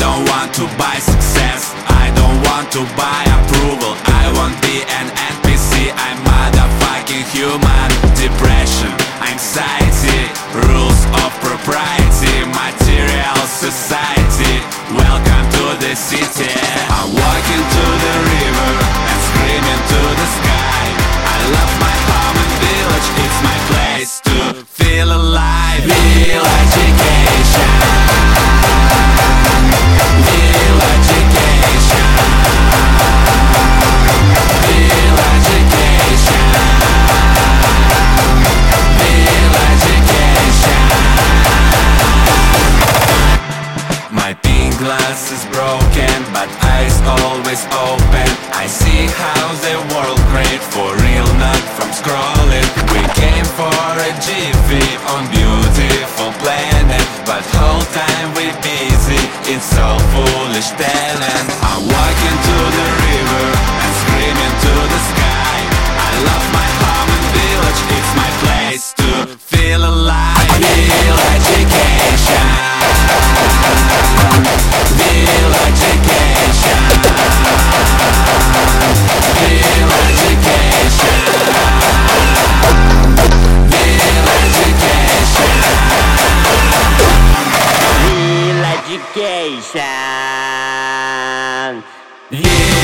don't want to buy success. I don't want to buy approval. I won't be an NPC I'm motherfucking human. Depression, anxiety Rules of propriety Material society. Welcome to the city. I'm walking to the river And screaming to the sky. I love my home and village. It's my place to feel alive. Feel glass is broken, but eyes always open. I see how the world great for real, not from scrolling. We came for a jiffy on beautiful planet, but whole time we busy in so foolish talent. I walk into the river. vacation. Yeah.